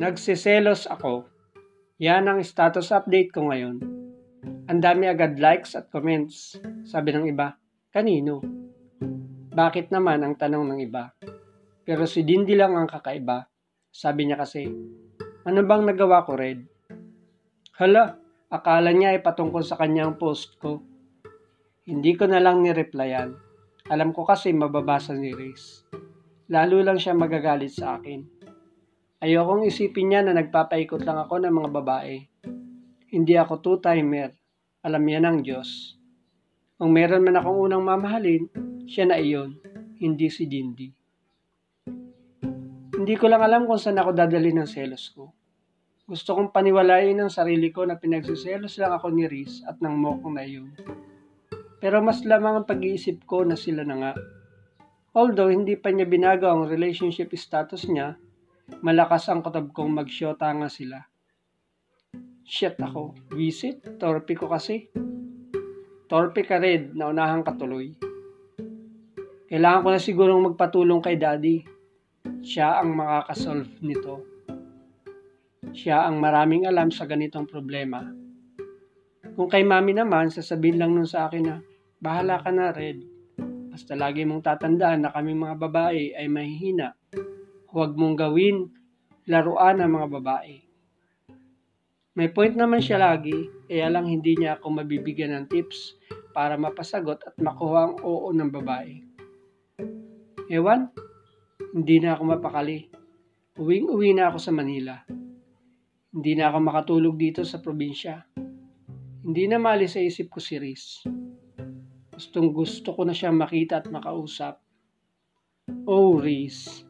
Nagsiselos ako. Yan ang status update ko ngayon. Ang dami agad likes at comments. Sabi ng iba, kanino? Bakit naman ang tanong ng iba? Pero si Dindy lang ang kakaiba. Sabi niya kasi, ano bang nagawa ko, Red? Hala, akala niya ay patungkol sa kanyang post ko. Hindi ko na lang ni-replyan. Alam ko kasi mababasa ni Riz. Lalo lang siya magagalit sa akin. Ayokong isipin niya na nagpapaikot lang ako ng mga babae. Hindi ako two-timer. Alam niya ng Diyos. Kung meron man akong unang mamahalin, siya na iyon, hindi si Dindy. Hindi ko lang alam kung saan ako dadali ng selos ko. Gusto kong paniwalain ang sarili ko na pinagsiselos lang ako ni Riz at ng mokong na iyon. Pero mas lamang ang pag-iisip ko na sila na nga. Although hindi pa niya binago ang relationship status niya, Malakas ang kutob kong magsyota nga sila. Shit ako. Visit? Torpe ko kasi. Torpe ka red, naunahang katuloy. Kailangan ko na sigurong magpatulong kay daddy. Siya ang makakasolve nito. Siya ang maraming alam sa ganitong problema. Kung kay mami naman, sasabihin lang nun sa akin na, bahala ka na, Red. Basta lagi mong tatandaan na kami mga babae ay mahihina huwag mong gawin laruan ng mga babae. May point naman siya lagi, kaya lang hindi niya ako mabibigyan ng tips para mapasagot at makuha ang oo ng babae. Ewan, hindi na ako mapakali. Uwing-uwi na ako sa Manila. Hindi na ako makatulog dito sa probinsya. Hindi na mali sa isip ko si Riz. Gustong gusto ko na siya makita at makausap. Oh, Riz,